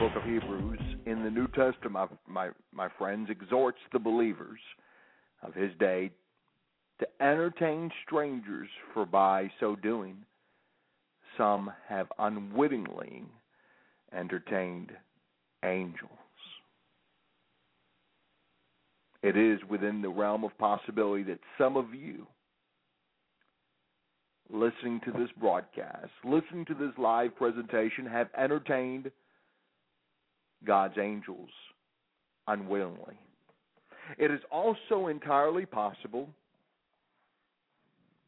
Book of Hebrews in the New Testament, my my friends, exhorts the believers of his day to entertain strangers, for by so doing, some have unwittingly entertained angels. It is within the realm of possibility that some of you listening to this broadcast, listening to this live presentation, have entertained God's angels unwillingly. It is also entirely possible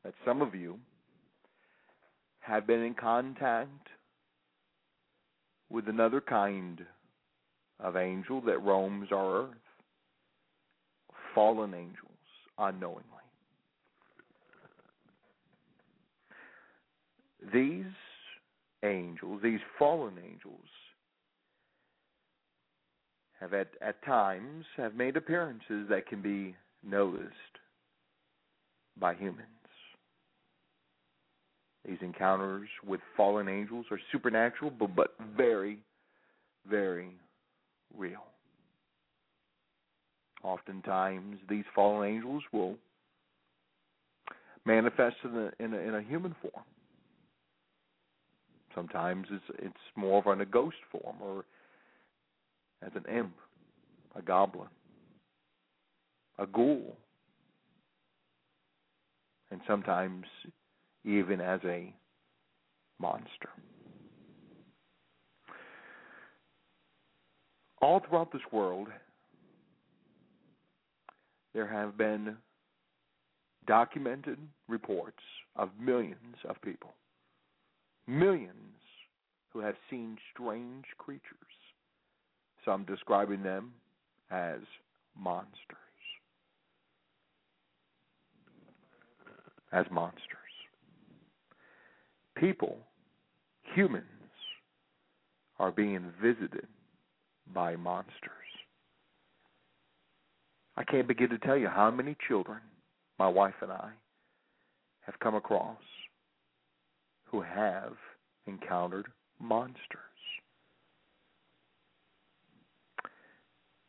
that some of you have been in contact with another kind of angel that roams our earth, fallen angels, unknowingly. these angels, these fallen angels, have at, at times have made appearances that can be noticed by humans. These encounters with fallen angels are supernatural, but, but very, very real. Oftentimes, these fallen angels will manifest in a, in a, in a human form. Sometimes it's it's more of in a ghost form or as an imp, a goblin, a ghoul, and sometimes even as a monster. All throughout this world, there have been documented reports of millions of people millions who have seen strange creatures, some describing them as monsters. As monsters. People, humans, are being visited by monsters. I can't begin to tell you how many children my wife and I have come across who have encountered monsters.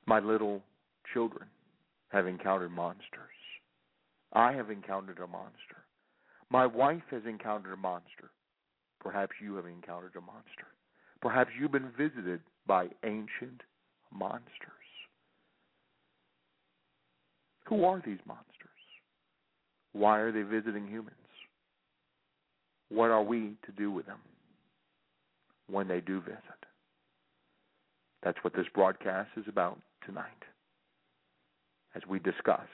My little children have encountered monsters. I have encountered a monster. My wife has encountered a monster. Perhaps you have encountered a monster. Perhaps you've been visited by ancient monsters. Who are these monsters? Why are they visiting humans? What are we to do with them when they do visit? That's what this broadcast is about tonight as we discuss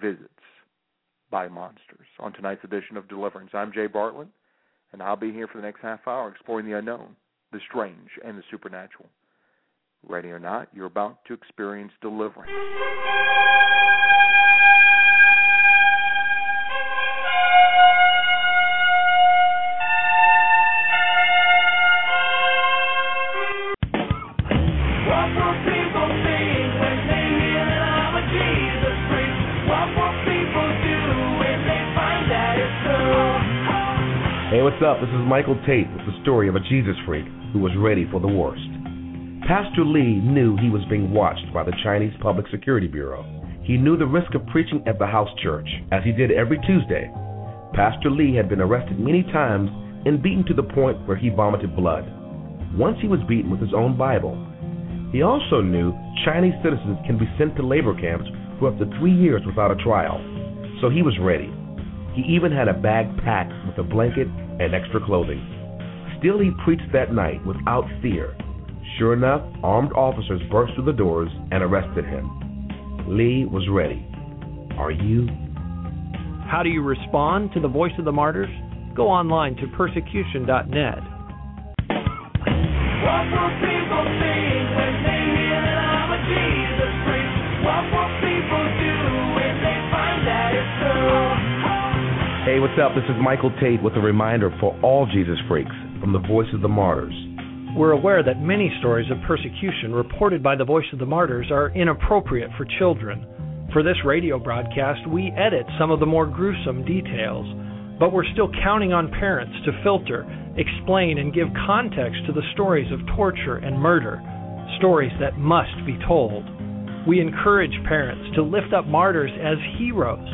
visits by monsters on tonight's edition of Deliverance. I'm Jay Bartlett, and I'll be here for the next half hour exploring the unknown, the strange, and the supernatural. Ready or not, you're about to experience deliverance. This is Michael Tait with the story of a Jesus freak who was ready for the worst. Pastor Lee knew he was being watched by the Chinese Public Security Bureau. He knew the risk of preaching at the house church, as he did every Tuesday. Pastor Lee had been arrested many times and beaten to the point where he vomited blood. once he was beaten with his own Bible. He also knew Chinese citizens can be sent to labor camps for up to three years without a trial, so he was ready. He even had a bag packed with a blanket and extra clothing. Still, he preached that night without fear. Sure enough, armed officers burst through the doors and arrested him. Lee was ready. Are you? How do you respond to the voice of the martyrs? Go online to persecution.net. What will people think when they hear that I'm a Jesus freak? What will people Hey, what's up? This is Michael Tait with a reminder for all Jesus freaks from the Voice of the Martyrs. We're aware that many stories of persecution reported by the Voice of the Martyrs are inappropriate for children. For this radio broadcast, we edit some of the more gruesome details, but we're still counting on parents to filter, explain, and give context to the stories of torture and murder, stories that must be told. We encourage parents to lift up martyrs as heroes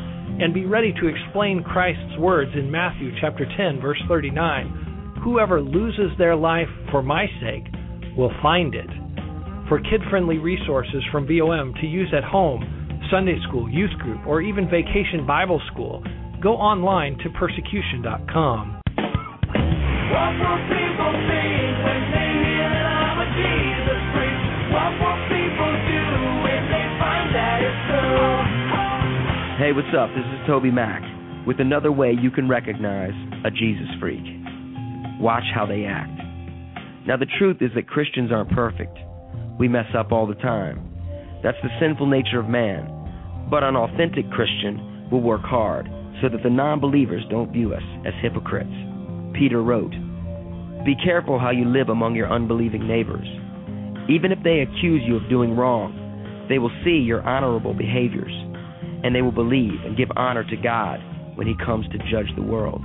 and be ready to explain Christ's words in Matthew chapter 10 verse 39 whoever loses their life for my sake will find it. For kid friendly resources from VOM to use at home, Sunday school, youth group, or even vacation Bible school, go online to persecution.com. Hey, what's up? This is TobyMac with another way you can recognize a Jesus freak. Watch how they act. Now, the truth is that Christians aren't perfect. We mess up all the time. That's the sinful nature of man. But an authentic Christian will work hard so that the non believers don't view us as hypocrites. Peter wrote, Be careful how you live among your unbelieving neighbors. Even if they accuse you of doing wrong, they will see your honorable behaviors, and they will believe and give honor to God when He comes to judge the world.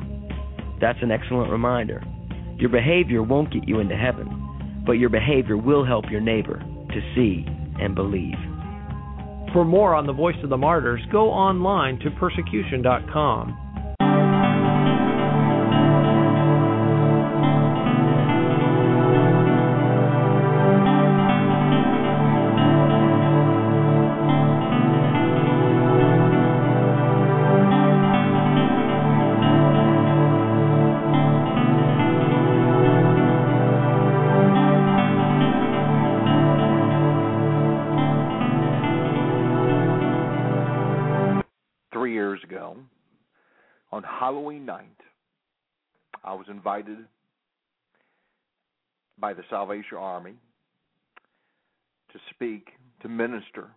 That's an excellent reminder. Your behavior won't get you into heaven, but your behavior will help your neighbor to see and believe. For more on the voice of the martyrs, go online to persecution.com. invited by the Salvation Army to speak, to minister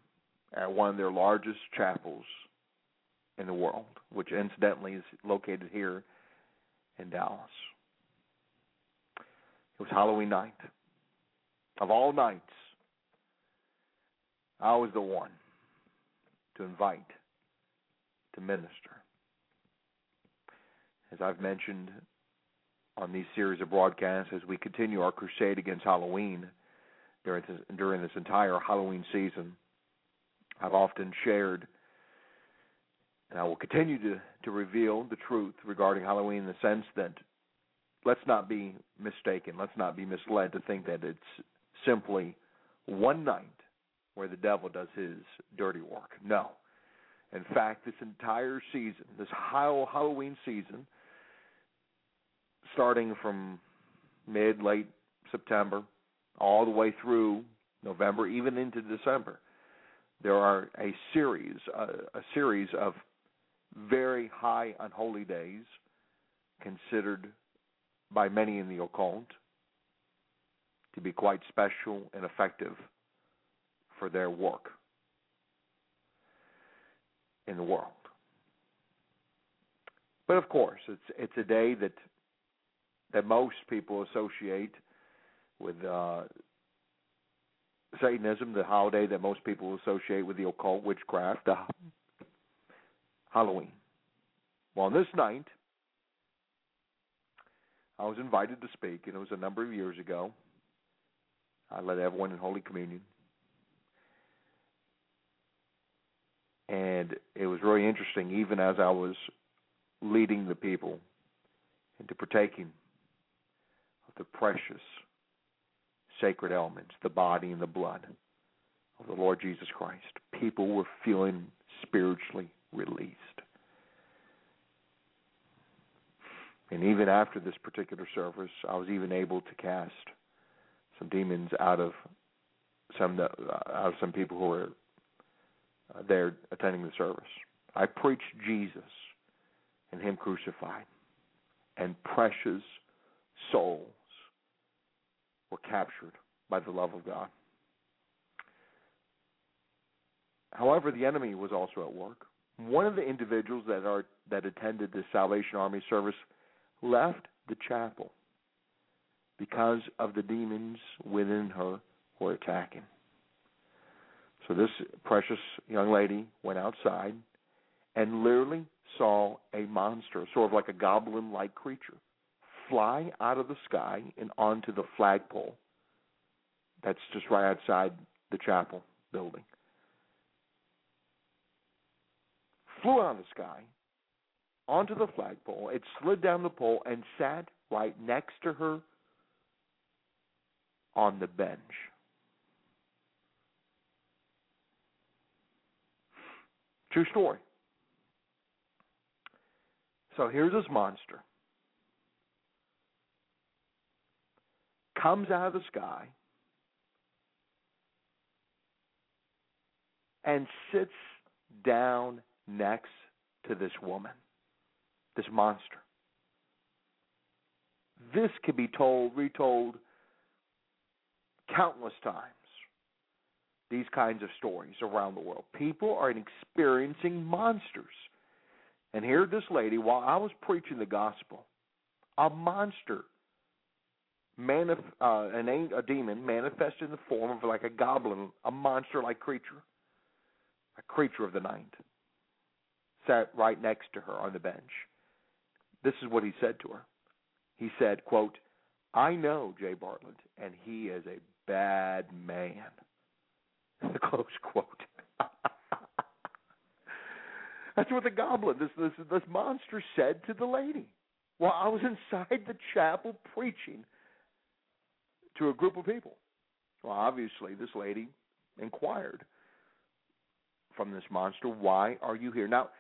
at one of their largest chapels in the world, which incidentally is located here in Dallas. It was Halloween night. Of all nights, I was the one to invite to minister. As I've mentioned on these series of broadcasts, as we continue our crusade against Halloween during this, during this entire Halloween season, I've often shared, and I will continue to, to reveal the truth regarding Halloween in the sense that let's not be mistaken, let's not be misled to think that it's simply one night where the devil does his dirty work. No. In fact, this entire season, this Halloween season, starting from mid, late September, all the way through November, even into December, there are a series, uh, a series of very high unholy days, considered by many in the occult to be quite special and effective for their work in the world. But of course, it's it's a day that that most people associate with uh, Satanism, the holiday that most people associate with the occult, witchcraft, Halloween. Well, on this night, I was invited to speak, and it was a number of years ago. I led everyone in Holy Communion. And it was really interesting, even as I was leading the people into partaking the precious sacred elements, the body and the blood of the Lord Jesus Christ. People were feeling spiritually released. And even after this particular service, I was even able to cast some demons out of some uh, out of some people who were uh, there attending the service. I preached Jesus and Him crucified, and precious souls were captured by the love of God. However, the enemy was also at work. One of the individuals that are that attended the Salvation Army service left the chapel because of the demons within her were attacking. So this precious young lady went outside and literally saw a monster, sort of like a goblin like creature, fly out of the sky and onto the flagpole that's just right outside the chapel building. Flew out of the sky onto the flagpole. It slid down the pole and sat right next to her on the bench. True story. So here's this monster. Comes out of the sky and sits down next to this woman, this monster. This could be told, retold countless times. These kinds of stories around the world. People are experiencing monsters. And here, this lady, while I was preaching the gospel, a monster, manif- uh, an, a demon, manifested in the form of like a goblin, a monster-like creature, a creature of the night, sat right next to her on the bench. This is what he said to her. He said, "quote I know Jay Bartlett, and he is a bad man." Close quote. That's what the goblin, this this this monster, said to the lady while I was inside the chapel preaching to a group of people. Well, obviously, this lady inquired from this monster, "Why are you here?" Now,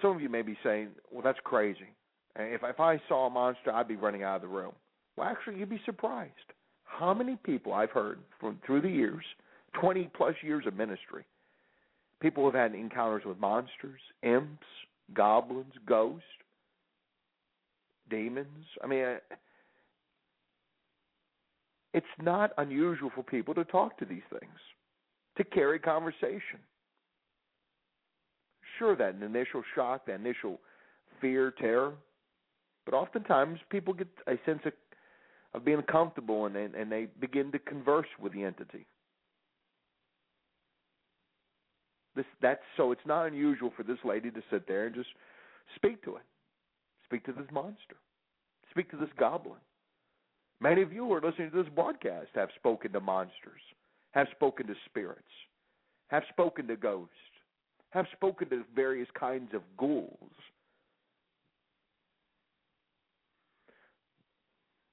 some of you may be saying, "Well, that's crazy. If if I saw a monster, I'd be running out of the room." Well, actually, you'd be surprised how many people I've heard from through the years, 20 plus years of ministry, People have had encounters with monsters, imps, goblins, ghosts, demons. I mean, it's not unusual for people to talk to these things, to carry conversation. Sure, that initial shock, that initial fear, terror, but oftentimes people get a sense of, of being comfortable and, and they begin to converse with the entity. This that's so it's not unusual for this lady to sit there and just speak to it. Speak to this monster. Speak to this goblin. Many of you who are listening to this broadcast have spoken to monsters, have spoken to spirits, have spoken to ghosts, have spoken to various kinds of ghouls.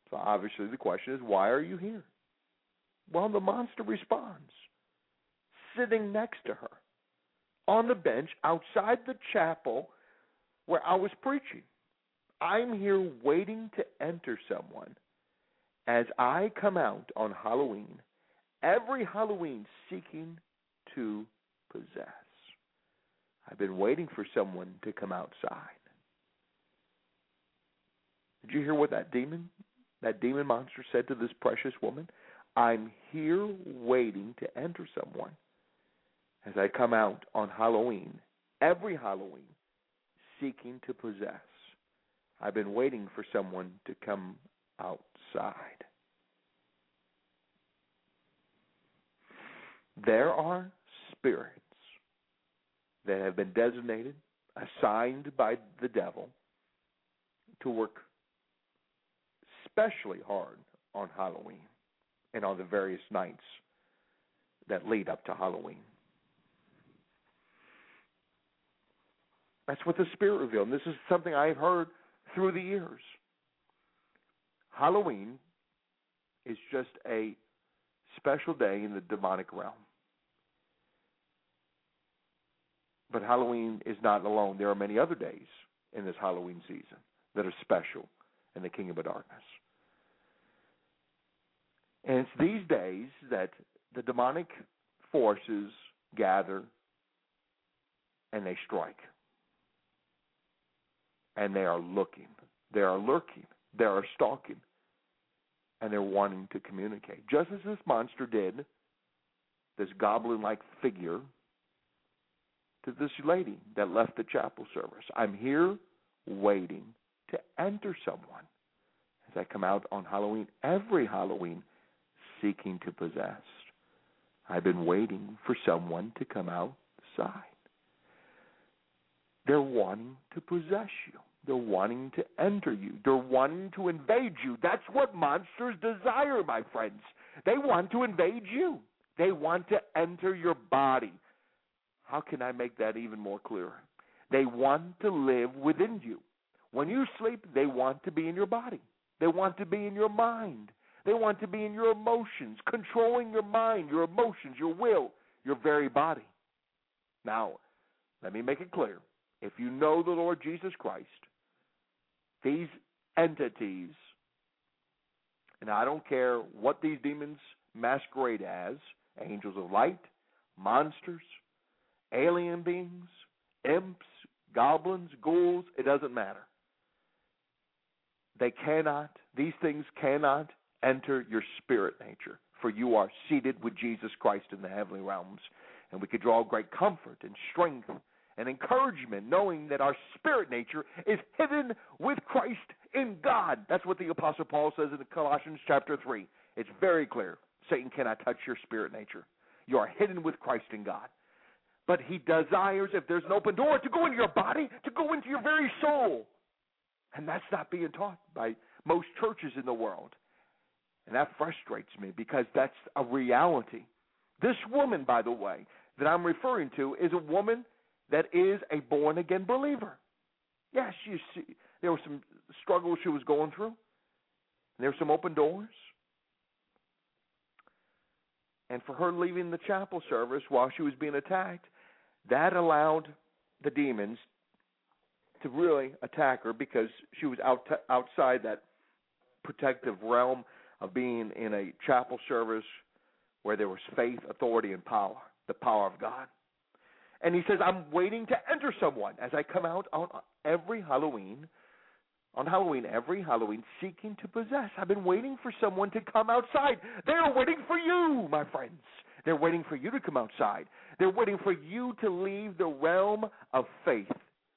So obviously the question is, why are you here? Well, the monster responds, sitting next to her on the bench outside the chapel where I was preaching. I'm here waiting to enter someone as I come out on Halloween, every Halloween seeking to possess. I've been waiting for someone to come outside. Did you hear what that demon, that demon monster said to this precious woman? I'm here waiting to enter someone as I come out on Halloween, every Halloween, seeking to possess. I've been waiting for someone to come outside. There are spirits that have been designated, assigned by the devil to work especially hard on Halloween and on the various nights that lead up to Halloween. That's what the Spirit revealed. And this is something I've heard through the years. Halloween is just a special day in the demonic realm. But Halloween is not alone. There are many other days in this Halloween season that are special in the kingdom of darkness. And it's these days that the demonic forces gather and they strike. And they are looking. They are lurking. They are stalking. And they're wanting to communicate. Just as this monster did, this goblin like figure, to this lady that left the chapel service. I'm here waiting to enter someone as I come out on Halloween, every Halloween, seeking to possess. I've been waiting for someone to come outside. They're wanting to possess you. They're wanting to enter you. They're wanting to invade you. That's what monsters desire, my friends. They want to invade you. They want to enter your body. How can I make that even more clear? They want to live within you. When you sleep, they want to be in your body. They want to be in your mind. They want to be in your emotions, controlling your mind, your emotions, your will, your very body. Now, let me make it clear. If you know the Lord Jesus Christ, these entities, and I don't care what these demons masquerade as angels of light, monsters, alien beings, imps, goblins, ghouls, it doesn't matter. They cannot, these things cannot enter your spirit nature, for you are seated with Jesus Christ in the heavenly realms. And we could draw great comfort and strength and encouragement knowing that our spirit nature is hidden with Christ in God. That's what the Apostle Paul says in Colossians chapter 3. It's very clear. Satan cannot touch your spirit nature. You are hidden with Christ in God. But he desires, if there's an open door, to go into your body, to go into your very soul. And that's not being taught by most churches in the world. And that frustrates me because that's a reality. This woman, by the way, that I'm referring to is a woman that is a born again believer. Yes, you see, there were some struggles she was going through. There were some open doors. And for her leaving the chapel service while she was being attacked, that allowed the demons to really attack her because she was out outside that protective realm of being in a chapel service where there was faith, authority, and power, the power of God. And he says, I'm waiting to enter someone as I come out on every Halloween, on Halloween, every Halloween, seeking to possess. I've been waiting for someone to come outside. They're waiting for you, my friends. They're waiting for you to come outside. They're waiting for you to leave the realm of faith,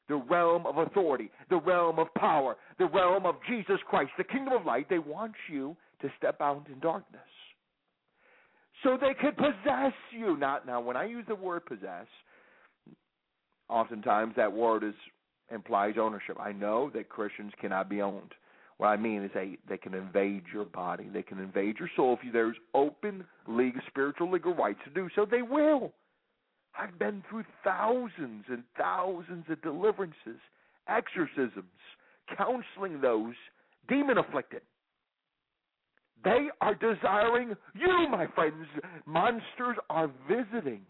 the realm of authority, the realm of power, the realm of Jesus Christ, the kingdom of light. They want you to step out in darkness so they could possess you. Not now, when I use the word possess, oftentimes that word is implies ownership. I know that Christians cannot be owned. What I mean is they they can invade your body, they can invade your soul. If you, there's open legal, spiritual legal rights to do so, they will. I've been through thousands and thousands of deliverances, exorcisms, counseling those demon afflicted. They are desiring you, my friends. Monsters are visiting.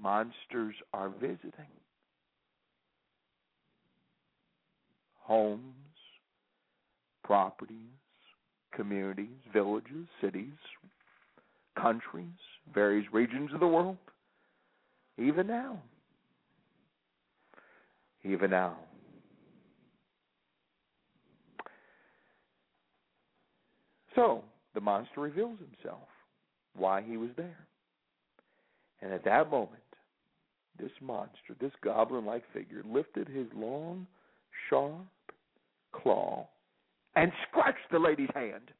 Monsters are visiting. Homes, properties, communities, villages, cities, countries, various regions of the world. Even now. Even now. So, the monster reveals himself, why he was there. And at that moment, this monster, this goblin like figure, lifted his long, sharp claw and scratched the lady's hand.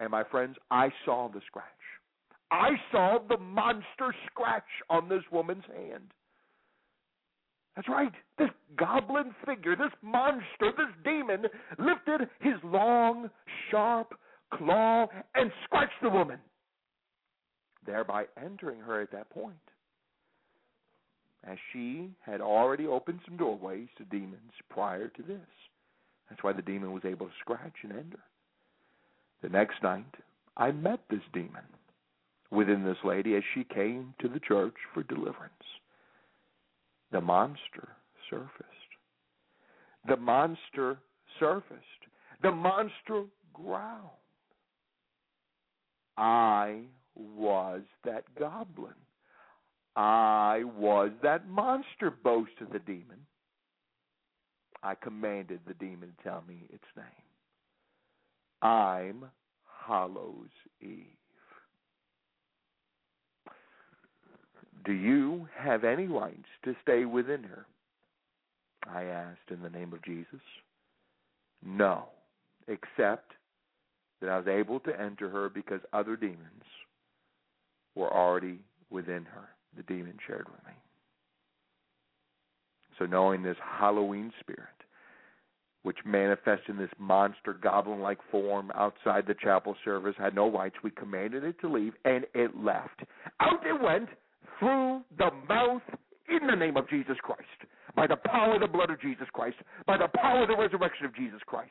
And my friends, I saw the scratch. I saw the monster scratch on this woman's hand. That's right. This goblin figure, this monster, this demon lifted his long, sharp claw and scratched the woman, thereby entering her at that point. As she had already opened some doorways to demons prior to this. That's why the demon was able to scratch and enter. The next night, I met this demon. within this lady as she came to the church for deliverance. The monster surfaced. The monster surfaced. The monster growled. I was that goblin. I was that monster, boasted the demon. I commanded the demon to tell me its name. I'm Hallows Eve. Do you have any rights to stay within her? I asked in the name of Jesus. No, except that I was able to enter her because other demons were already within her, the demon shared with me. So, knowing this Halloween spirit, which manifests in this monster goblin like form outside the chapel service, had no rights, we commanded it to leave, and it left. Out it went through the mouth in the name of Jesus Christ, by the power of the blood of Jesus Christ, by the power of the resurrection of Jesus Christ.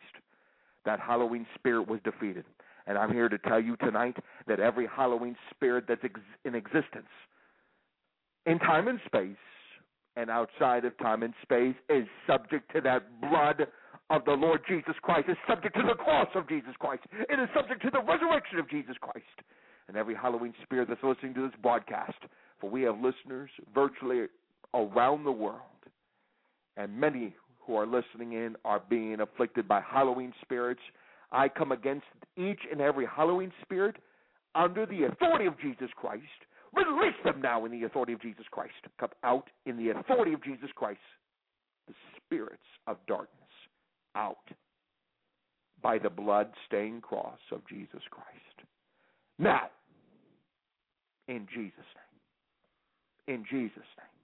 That Halloween spirit was defeated. And I'm here to tell you tonight that every Halloween spirit that's ex- in existence, in time and space, and outside of time and space, is subject to that blood of the Lord Jesus Christ, is subject to the cross of Jesus Christ, it is subject to the resurrection of Jesus Christ. And every Halloween spirit that's listening to this broadcast, for we have listeners virtually around the world, and many who are listening in are being afflicted by Halloween spirits. I come against each and every Halloween spirit under the authority of Jesus Christ. Release them now in the authority of Jesus Christ. Come out in the authority of Jesus Christ. The spirits of darkness out by the blood stained cross of Jesus Christ. Now, in Jesus' name. In Jesus' name.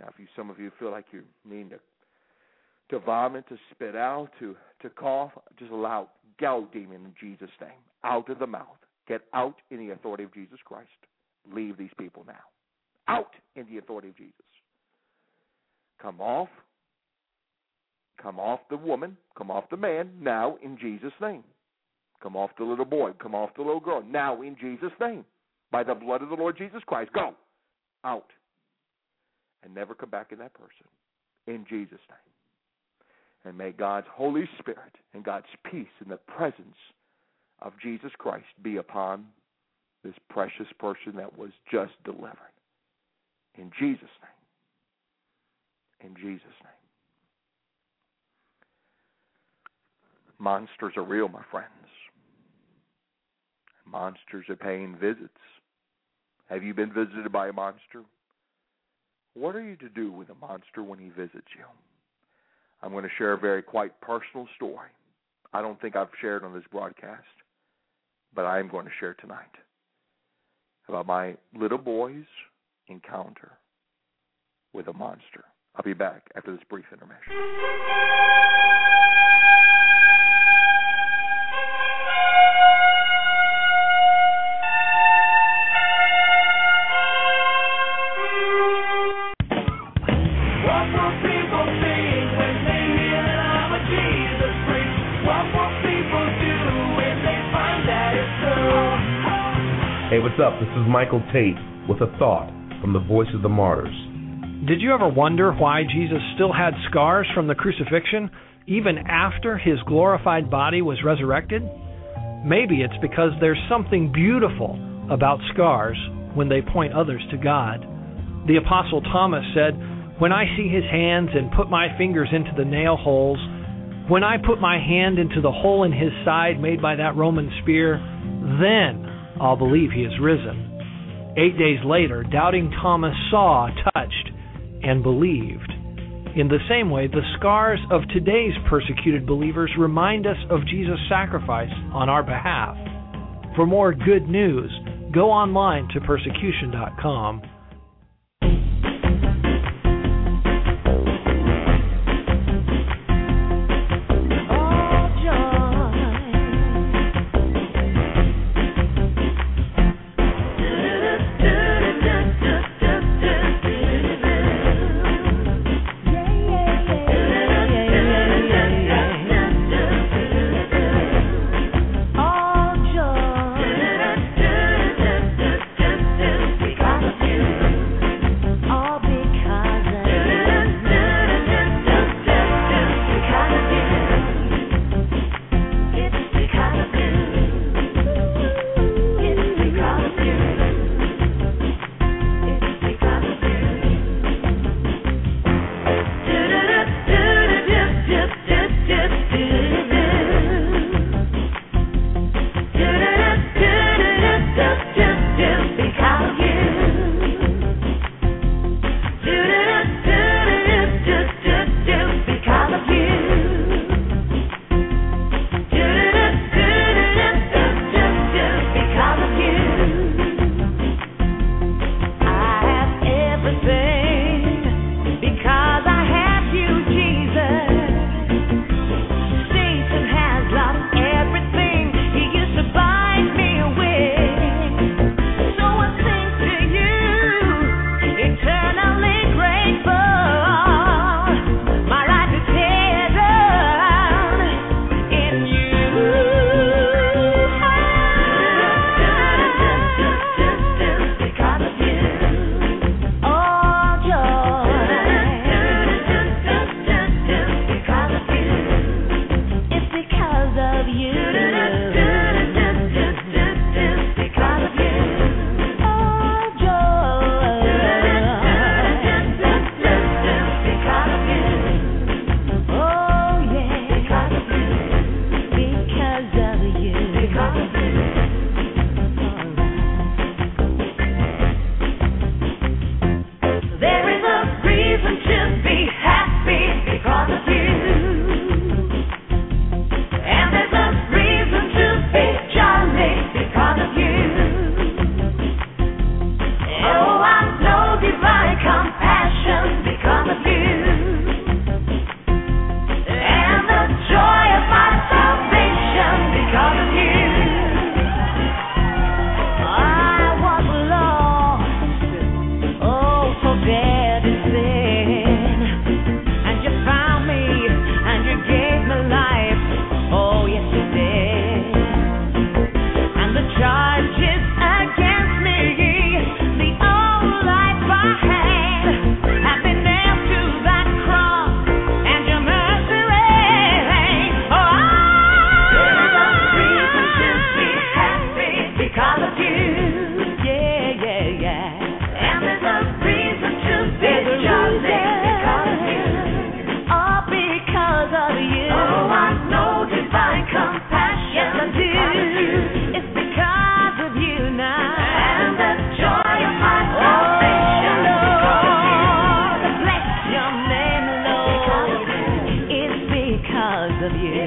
Now, if you some of you feel like you need to to vomit, to spit out, to to cough, just allow go demon in Jesus' name out of the mouth. Get out in the authority of Jesus Christ. Leave these people now. Out in the authority of Jesus. Come off. Come off the woman. Come off the man now in Jesus' name. Come off the little boy. Come off the little girl now in Jesus' name. By the blood of the Lord Jesus Christ. Go. Out and never come back in that person. In Jesus' name. And may God's Holy Spirit and God's peace in the presence of Jesus Christ be upon this precious person that was just delivered. In Jesus' name. In Jesus' name. Monsters are real, my friends. Monsters are paying visits. Have you been visited by a monster? What are you to do with a monster when he visits you? I'm going to share a very quite personal story. I don't think I've shared on this broadcast, but I am going to share tonight about my little boy's encounter with a monster. I'll be back after this brief intermission. Up? This is Michael Tait with a thought from the Voice of the Martyrs. Did you ever wonder why Jesus still had scars from the crucifixion even after his glorified body was resurrected? Maybe it's because there's something beautiful about scars when they point others to God. The Apostle Thomas said, When I see his hands and put my fingers into the nail holes, when I put my hand into the hole in his side made by that Roman spear, then I'll believe he is risen. Eight days later, doubting Thomas saw, touched, and believed. In the same way, the scars of today's persecuted believers remind us of Jesus' sacrifice on our behalf. For more good news, go online to persecution.com. of you.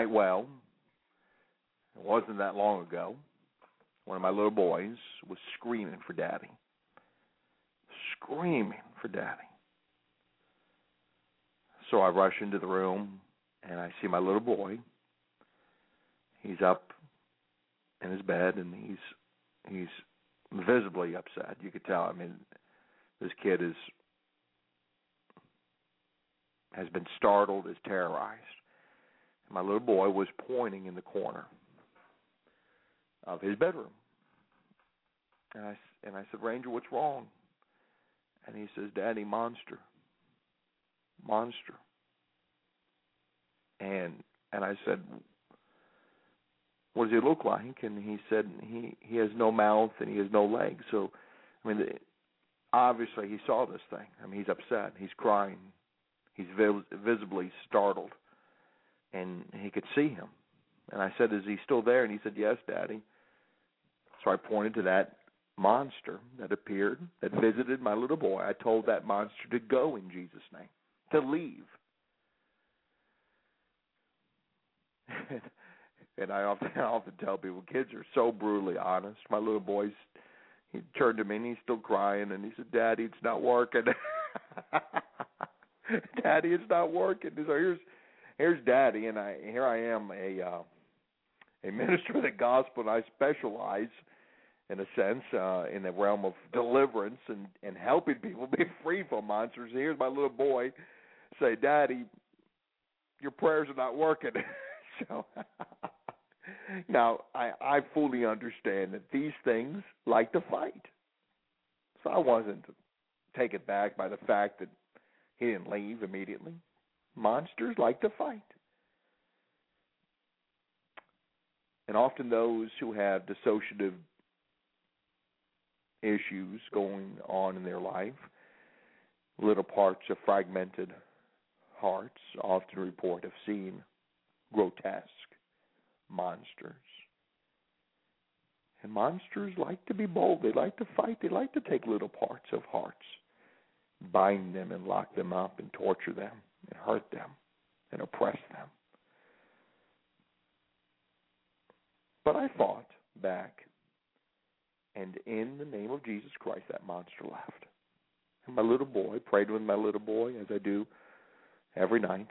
Night well. It wasn't that long ago. One of my little boys was screaming for daddy. Screaming for daddy. So I rush into the room and I see my little boy. He's up in his bed and he's he's visibly upset. You could tell. I mean, this kid is has been startled, is terrorized. My little boy was pointing in the corner of his bedroom. And I and I said, "Ranger, what's wrong?" And he says, "Daddy, monster. Monster." And and I said, "What does he look like?" And he said, "He he has no mouth and he has no legs." So, I mean, obviously he saw this thing. I mean, he's upset. He's crying. He's vis- visibly startled and he could see him. And I said, "Is he still there?" And he said, "Yes, Daddy." So I pointed to that monster that appeared, that visited my little boy. I told that monster to go in Jesus' name, to leave. and I often, I often tell people, kids are so brutally honest. My little boy's, he turned to me and he's still crying, and he said, "Daddy, it's not working." Daddy, it's not working. So here's here's Daddy, and I here I am a uh, a minister of the gospel, and I specialize in a sense uh, in the realm of deliverance and and helping people be free from monsters. Here's my little boy say, "Daddy, your prayers are not working." so now I I fully understand that these things like to fight. So I wasn't taken back by the fact that he didn't leave immediately. Monsters like to fight. And often those who have dissociative issues going on in their life, little parts of fragmented hearts often report of seeing grotesque monsters. And monsters like to be bold. They like to fight. They like to take little parts of hearts, bind them and lock them up and torture them and hurt them and oppress them. But I fought back, and in the name of Jesus Christ, that monster left. And my little boy prayed with my little boy, as I do every night.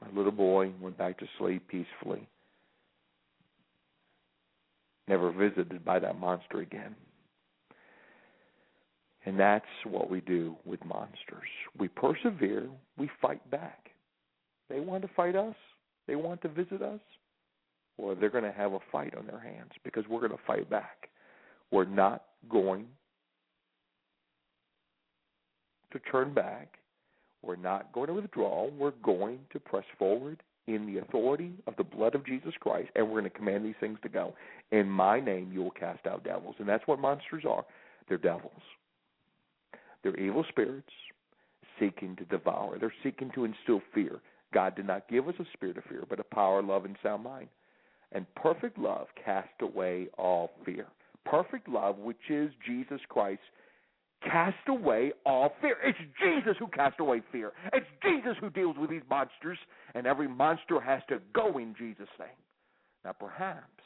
My little boy went back to sleep peacefully, never visited by that monster again. And that's what we do with monsters. We persevere, we fight back. They want to fight us, they want to visit us, or they're going to have a fight on their hands because we're going to fight back. We're not going to turn back. We're not going to withdraw. We're going to press forward in the authority of the blood of Jesus Christ, and we're going to command these things to go. In my name, you will cast out devils. And that's what monsters are they're devils. They're evil spirits seeking to devour. They're seeking to instill fear. God did not give us a spirit of fear, but a power, love, and sound mind. And perfect love cast away all fear. Perfect love, which is Jesus Christ, cast away all fear. It's Jesus who cast away fear. It's Jesus who deals with these monsters, and every monster has to go in Jesus' name. Now, perhaps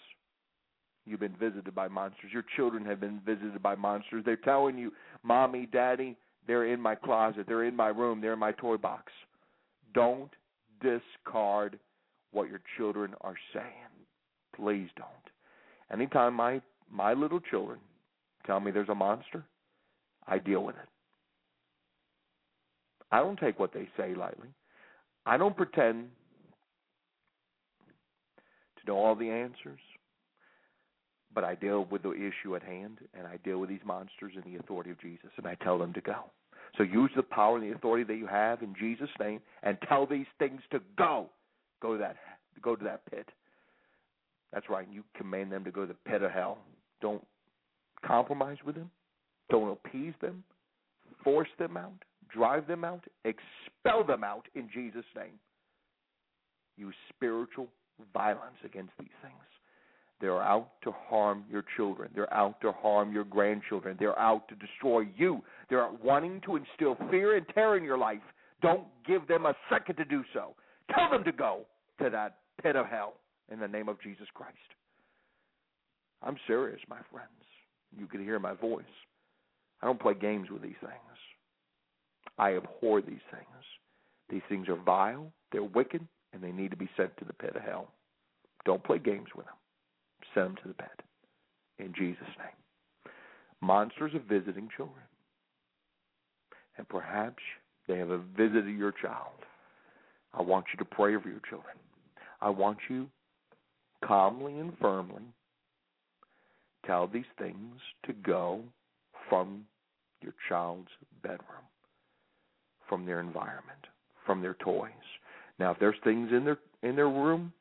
you've been visited by monsters. Your children have been visited by monsters. They're telling you, Mommy, Daddy, they're in my closet, they're in my room, they're in my toy box. Don't discard what your children are saying. Please don't. Anytime my my little children tell me there's a monster, I deal with it. I don't take what they say lightly. I don't pretend to know all the answers, but I deal with the issue at hand, and I deal with these monsters in the authority of Jesus, and I tell them to go. So use the power and the authority that you have in Jesus' name, and tell these things to go. Go to that. Go to that pit. That's right. You command them to go to the pit of hell. Don't compromise with them. Don't appease them. Force them out. Drive them out. Expel them out in Jesus' name. Use spiritual violence against these things. They're out to harm your children. They're out to harm your grandchildren. They're out to destroy you. They're wanting to instill fear and terror in your life. Don't give them a second to do so. Tell them to go to that pit of hell in the name of Jesus Christ. I'm serious, my friends. You can hear my voice. I don't play games with these things. I abhor these things. These things are vile, they're wicked, and they need to be sent to the pit of hell. Don't play games with them. Send them to the bed. In Jesus' name. Monsters are visiting children. And perhaps they have visited your child. I want you to pray over your children. I want you calmly and firmly tell these things to go from your child's bedroom, from their environment, from their toys. Now, if there's things in their in their room,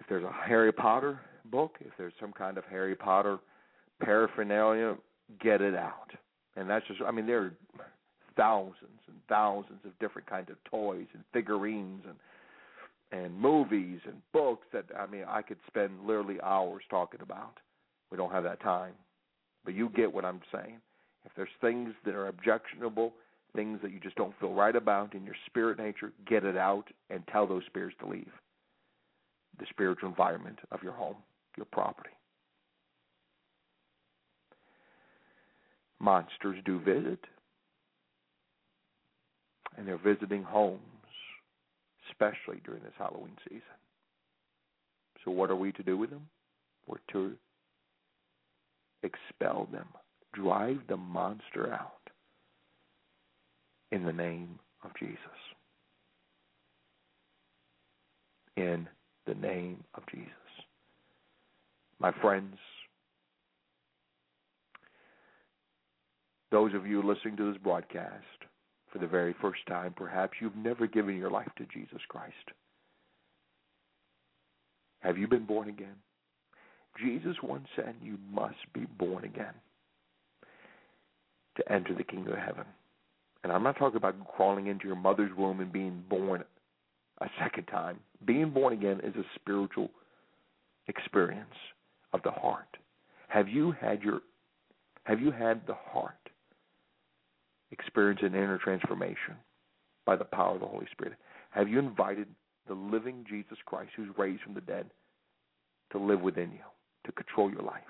if there's a Harry Potter book, if there's some kind of Harry Potter paraphernalia, get it out. And that's just I mean there are thousands and thousands of different kinds of toys and figurines and and movies and books that I mean I could spend literally hours talking about. We don't have that time. But you get what I'm saying. If there's things that are objectionable, things that you just don't feel right about in your spirit nature, get it out and tell those spirits to leave the spiritual environment of your home, your property. Monsters do visit, and they're visiting homes, especially during this Halloween season. So, what are we to do with them? We're to expel them, drive the monster out in the name of Jesus. In the name of Jesus. My friends, those of you listening to this broadcast for the very first time, perhaps you've never given your life to Jesus Christ. Have you been born again? Jesus once said you must be born again to enter the kingdom of heaven. And I'm not talking about crawling into your mother's womb and being born a second time. Being born again is a spiritual experience of the heart. Have you had your have you had the heart experience an inner transformation by the power of the Holy Spirit? Have you invited the living Jesus Christ who's raised from the dead to live within you, to control your life,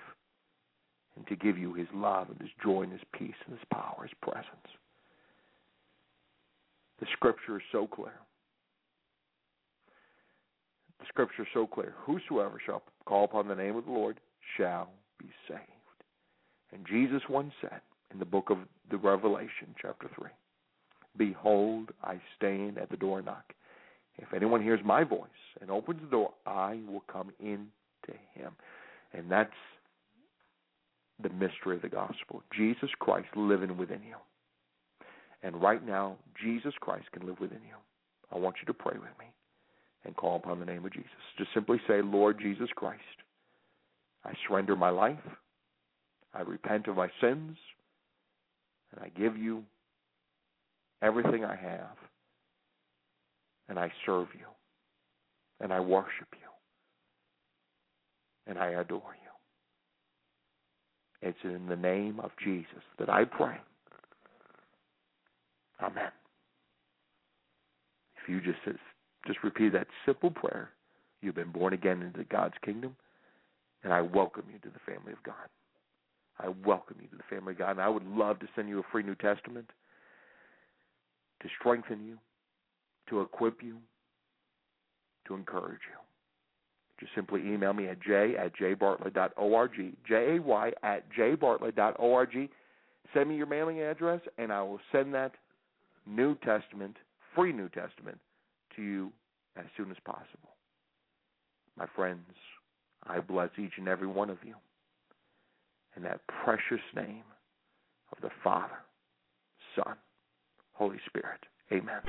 and to give you his love and his joy and his peace and his power, his presence? The scripture is so clear. The scripture is so clear. Whosoever shall call upon the name of the Lord shall be saved. And Jesus once said in the book of the Revelation, chapter 3, Behold, I stand at the door and knock. If anyone hears my voice and opens the door, I will come in to him. And that's the mystery of the gospel. Jesus Christ living within you. And right now, Jesus Christ can live within you. I want you to pray with me and call upon the name of Jesus. Just simply say, Lord Jesus Christ, I surrender my life. I repent of my sins. And I give you everything I have. And I serve you. And I worship you. And I adore you. It's in the name of Jesus that I pray. Amen. If you just just repeat that simple prayer, you've been born again into God's kingdom, And I welcome you to the family of God. I welcome you to the family of God. And I would love to send you a free New Testament to strengthen you, to equip you, to encourage you. Just simply email me at j at jbartlett.org, J-A-Y at jbartlett.org. Send me your mailing address, and I will send that New Testament, free New Testament, to you as soon as possible. My friends, I bless each and every one of you in that precious name of the Father, Son, Holy Spirit. Amen.